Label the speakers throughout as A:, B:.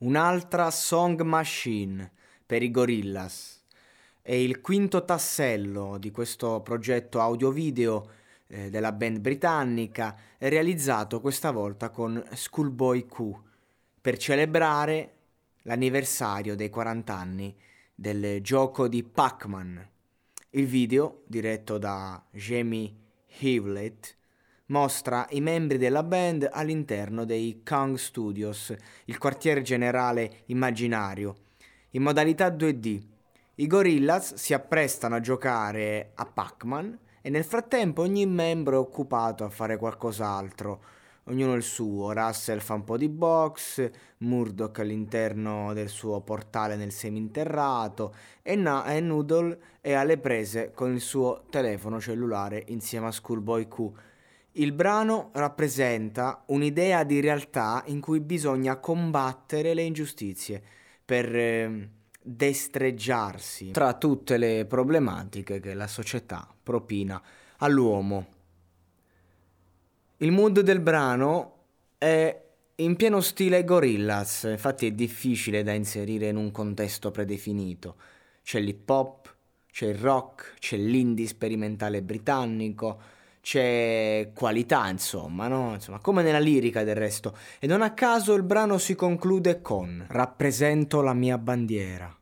A: Un'altra song machine per i Gorillaz. È il quinto tassello di questo progetto audio-video eh, della band britannica, realizzato questa volta con Schoolboy Q per celebrare l'anniversario dei 40 anni del gioco di Pac-Man. Il video, diretto da Jamie Hewlett, mostra i membri della band all'interno dei Kong Studios, il quartiere generale immaginario, in modalità 2D. I Gorillaz si apprestano a giocare a Pac-Man e nel frattempo ogni membro è occupato a fare qualcos'altro, ognuno il suo. Russell fa un po' di box, Murdoch all'interno del suo portale nel seminterrato e, Na- e Noodle è alle prese con il suo telefono cellulare insieme a Schoolboy Q. Il brano rappresenta un'idea di realtà in cui bisogna combattere le ingiustizie per eh, destreggiarsi tra tutte le problematiche che la società propina all'uomo. Il mood del brano è in pieno stile Gorillaz, infatti è difficile da inserire in un contesto predefinito. C'è l'hip hop, c'è il rock, c'è l'indie sperimentale britannico, c'è qualità, insomma, no? Insomma, come nella lirica del resto. E non a caso il brano si conclude con Rappresento la mia bandiera.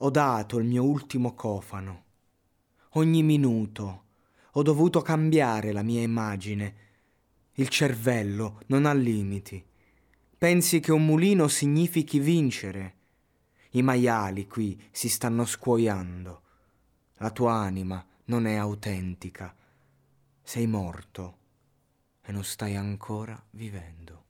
A: Ho dato il mio ultimo cofano. Ogni minuto ho dovuto cambiare la mia immagine il cervello non ha limiti. Pensi che un mulino significhi vincere? I maiali qui si stanno scuoiando. La tua anima non è autentica. Sei morto e non stai ancora vivendo.